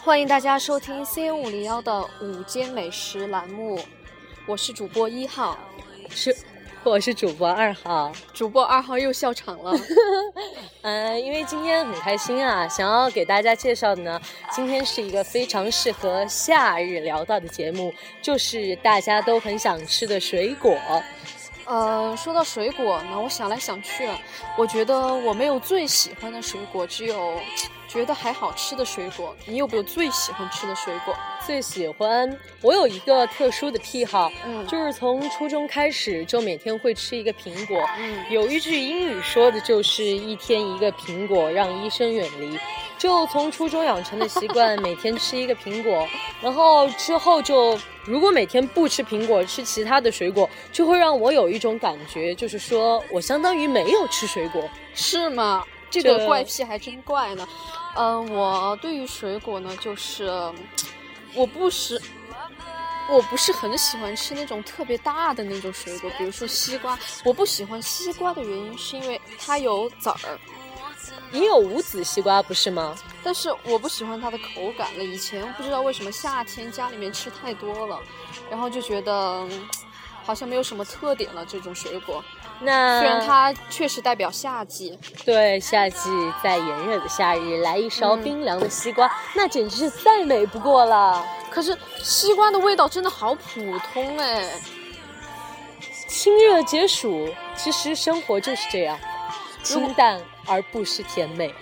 欢迎大家收听 C N 五零幺的午间美食栏目，我是主播一号，是，我是主播二号。主播二号又笑场了。嗯，因为今天很开心啊，想要给大家介绍的呢，今天是一个非常适合夏日聊到的节目，就是大家都很想吃的水果。呃，说到水果呢，我想来想去，我觉得我没有最喜欢的水果，只有觉得还好吃的水果。你有没有最喜欢吃的水果？最喜欢，我有一个特殊的癖好，嗯就是从初中开始就每天会吃一个苹果。嗯有一句英语说的就是一天一个苹果，让医生远离。就从初中养成的习惯，每天吃一个苹果，然后之后就如果每天不吃苹果，吃其他的水果，就会让我有一种感觉，就是说我相当于没有吃水果。是吗？这这个怪癖还真怪呢。嗯、我对于水果呢，就是我不是。我不是很喜欢吃那种特别大的那种水果，比如说西瓜。我不喜欢西瓜的原因是因为它有籽儿，也有无籽西瓜，不是吗？但是我不喜欢它的口感了。以前不知道为什么夏天家里面吃太多了，然后就觉得嗯好像没有什么特点了。这种水果，那虽然它确实代表夏季，对夏季在炎热的夏日来一勺嗯冰凉的西瓜，那简直是再美不过了。可是西瓜的味道真的好普通哎。清热解暑，其实生活就是这样，清淡而不失甜美。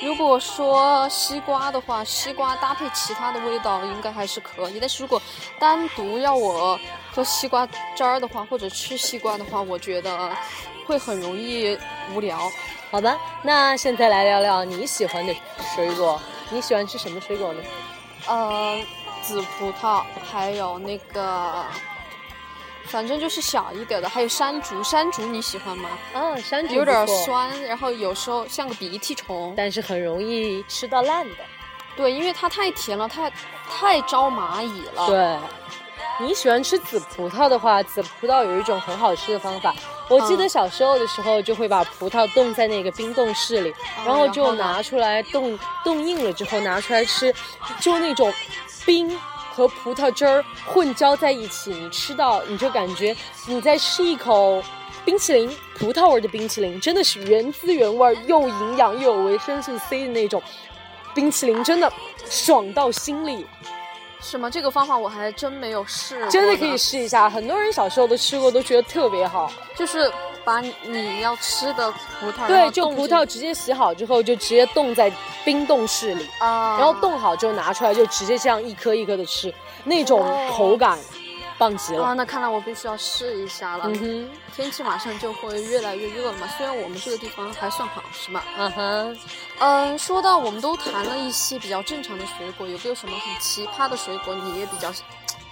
如果说西瓜的话，西瓜搭配其他的味道应该还是可以。但是如果单独要我喝西瓜汁儿的话，或者吃西瓜的话，我觉得会很容易无聊。好吧，那现在来聊聊你喜欢的水果。你喜欢吃什么水果呢？呃，紫葡萄，还有那个，反正就是小一点的，还有山竹。山竹你喜欢吗？啊，山竹有点，酸，然后有时候像个鼻涕虫。但是很容易吃到烂的。对，因为它太甜了，太太招蚂蚁了。对，你喜欢吃紫葡萄的话，紫葡萄有一种很好吃的方法。我记得嗯小时候的时候，就会把葡萄冻在那个冰冻室里，然后就拿出来冻冻硬了之后拿出来吃，就那种冰和葡萄汁儿混交在一起，你吃到你就感觉你在吃一口。冰淇淋，葡萄味儿的冰淇淋，真的是原汁原味，又营养又有维生素 C 的那种冰淇淋，真的爽到心里。是吗？这个方法我还真没有试过。真的可以，试一下，很多人小时候都吃过，都觉得特别好。就是把你你要吃的葡萄，对，就葡萄直接洗好之后，就直接冻在冰冻室里，啊，然后冻好之后拿出来，就直接这样一颗一颗的吃，那种哦口感棒极啊，了。那看来我必须要试一下了。嗯哼，天气马上就会越来越热了嘛，虽然我们这个地方还算好，是吧？嗯哼，嗯，说到我们都谈了一些比较正常的水果，有没有什么很奇葩的水果你也比较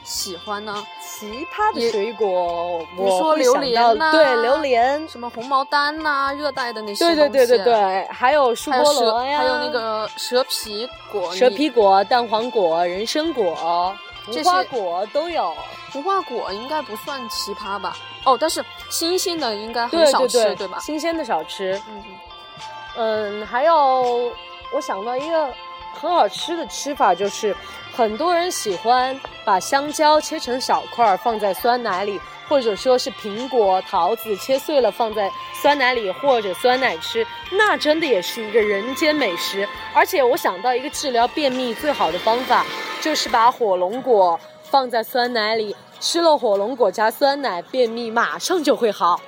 喜喜欢呢？奇葩的水果，比如说榴莲到呐对，榴莲，什么红毛丹呐、热带的那些对对对对对，还有树菠萝呀，还有那个蛇皮果，蛇皮果、蛋黄果、人参果、无花果都有。无花果应该不算奇葩吧？哦，但是新鲜的应该很少吃，对吧？新鲜的少吃。嗯，嗯，还有我想到一个很好吃的吃法，就是很多人喜欢把香蕉切成小块儿放在酸奶里，或者说是苹果、桃子切碎了放在酸奶里或者酸奶吃，那真的也是一个人间美食。而且我想到一个治疗便秘最好的方法，就是把火龙果放在酸奶里，吃了火龙果加酸奶，便秘马上就会好。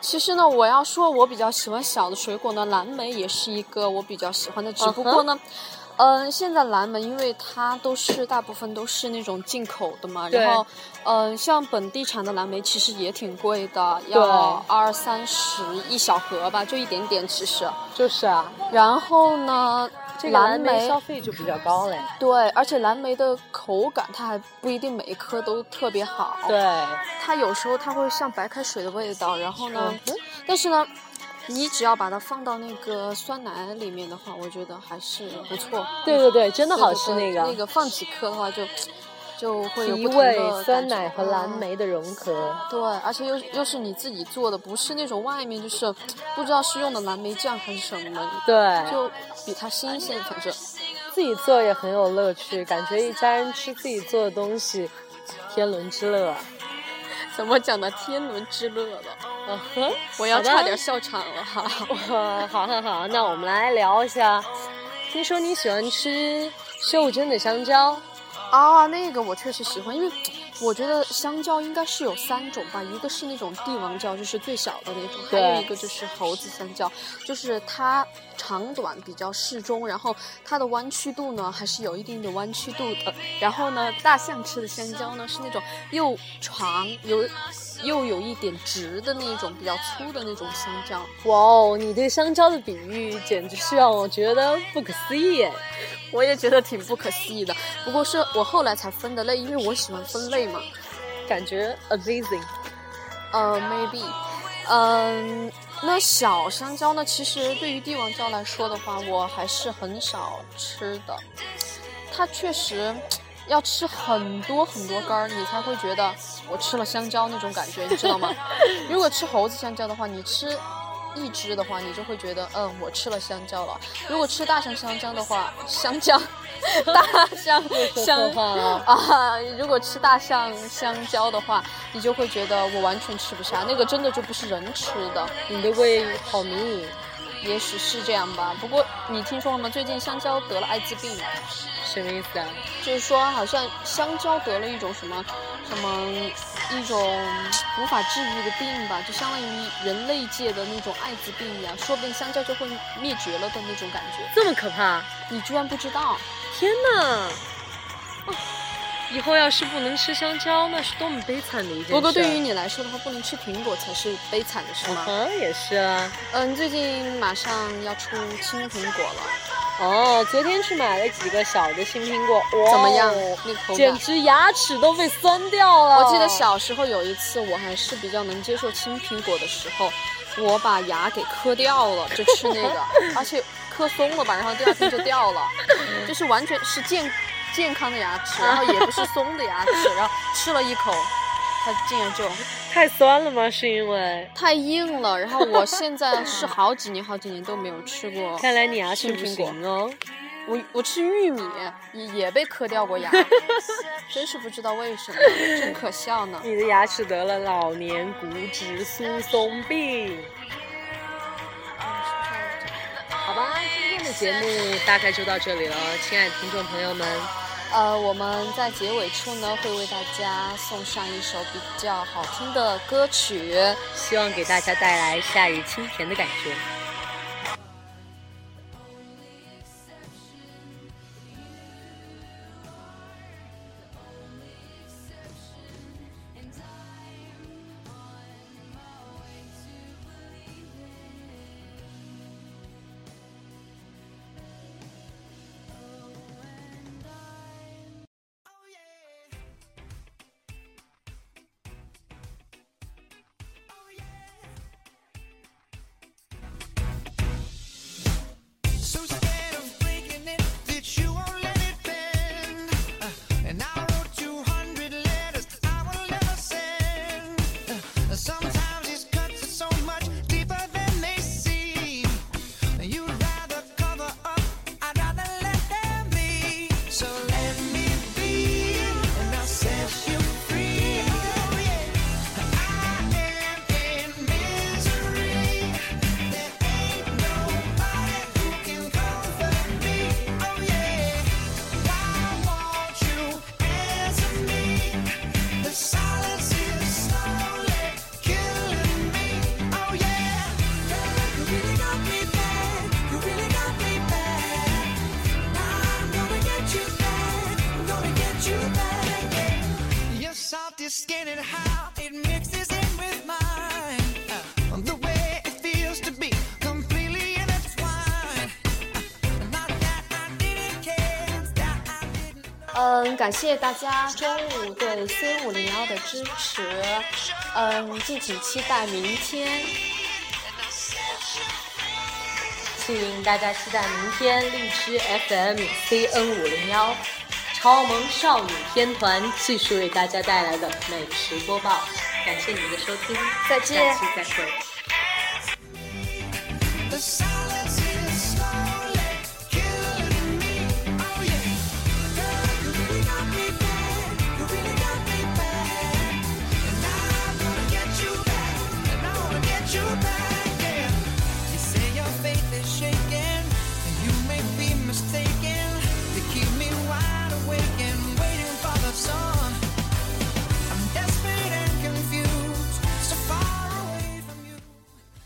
其实呢，我要说，我比较喜欢小的水果呢，蓝莓也是一个我比较喜欢的。只不过呢，嗯、现在蓝莓因为它都是大部分都是那种进口的嘛，然后，嗯、像本地产的蓝莓其实也挺贵的，要二三十一小盒吧，就一点点其实。就是啊，然后呢，这个蓝莓莓消费就比较高嘞。对，而且蓝莓的口感它还不一定每一颗都特别好。对，它有时候它会像白开水的味道，然后呢，嗯但是呢，你只要把它放到那个酸奶里面的话，我觉得还是不错。对对对，真的好吃那个。那个放几颗的话就就会有提不同的味、酸奶和蓝嗯莓的融合。对，而且又又是你自己做的，不是那种外面就是不知道是用的蓝莓酱还是什么，对，就比它新鲜，反正。自己做也很有乐趣，感觉一家人吃自己做的东西，天伦之乐啊。怎么讲的天伦之乐了？嗯哼，我要差点笑场了哈。哇，好 好好，那我们来聊一下。听说你喜欢吃袖珍的香蕉，啊，那个我确实喜欢，因为我觉得香蕉应该是有三种吧，一个是那种帝王蕉，就是最小的那种，还有一个就是猴子香蕉，就是它长短比较适中，然后它的弯曲度呢还是有一定的弯曲度的。然后呢，大象吃的香蕉呢是那种又长有又有一点直的那种比较粗的那种香蕉。哇哦，你对香蕉的比喻简直是让我觉得不可思议耶！我也觉得挺不可思议的，不过是我后来才分的类，因为我喜欢分类嘛。感觉 amazing。呃，maybe，嗯，那小香蕉呢？其实对于帝王蕉来说的话，我还是很少吃的。它确实要吃很多很多根儿，你才会觉得我吃了香蕉那种感觉，你知道吗？如果吃猴子香蕉的话，你吃一只的话，你就会觉得，嗯，我吃了香蕉了。如果吃大象香蕉的话，香蕉，大象说香错话了啊，如果吃大象香蕉的话，你就会觉得我完全吃不下，那个真的就不是人吃的。你的胃好迷你，也许是这样吧。不过你听说了吗？最近香蕉得了艾滋病，什么意思啊？就是说好像香蕉得了一种什么什么一种无法治愈的病吧，就相当于人类界的那种艾滋病一样，说不定香蕉就会灭绝了的那种感觉。这么可怕？你居然不知道？天哪！哦以后要是不能吃香蕉，那是多么悲惨的一件事。不过对于你来说的话，不能吃苹果才是悲惨的，是吗？嗯，也是啊。嗯，最近马上要出青苹果了，哦，昨天去买了几个小的青苹果，哇，怎么样？那口？简直牙齿都被酸掉了。我记得小时候有一次，我还是比较能接受青苹果的时候，我把牙给磕掉了，就吃那个，而且磕松了吧，然后第二天就掉了，就是完全是健健康的牙齿，然后也不是松的牙齿，然后吃了一口，它竟然就太酸了吗？是因为？太硬了，然后我现在是好几年好几年都没有吃过。看来你牙齿不行哦。我我吃玉米也也被磕掉过牙，真是不知道为什么，真可笑呢。你的牙齿得了老年骨质疏松病。的节目大概就到这里了，亲爱的听众朋友们，呃，我们在结尾处呢，会为大家送上一首比较好听的歌曲。希望给大家带来夏日清甜的感觉。嗯，感谢大家中午对 C 五零幺的支持，嗯，敬请期待明天。请大家期待明天荔枝 FM CN 五零幺超萌少女天团继续为大家带来的美食播报。感谢你们的收听，再见下期再会。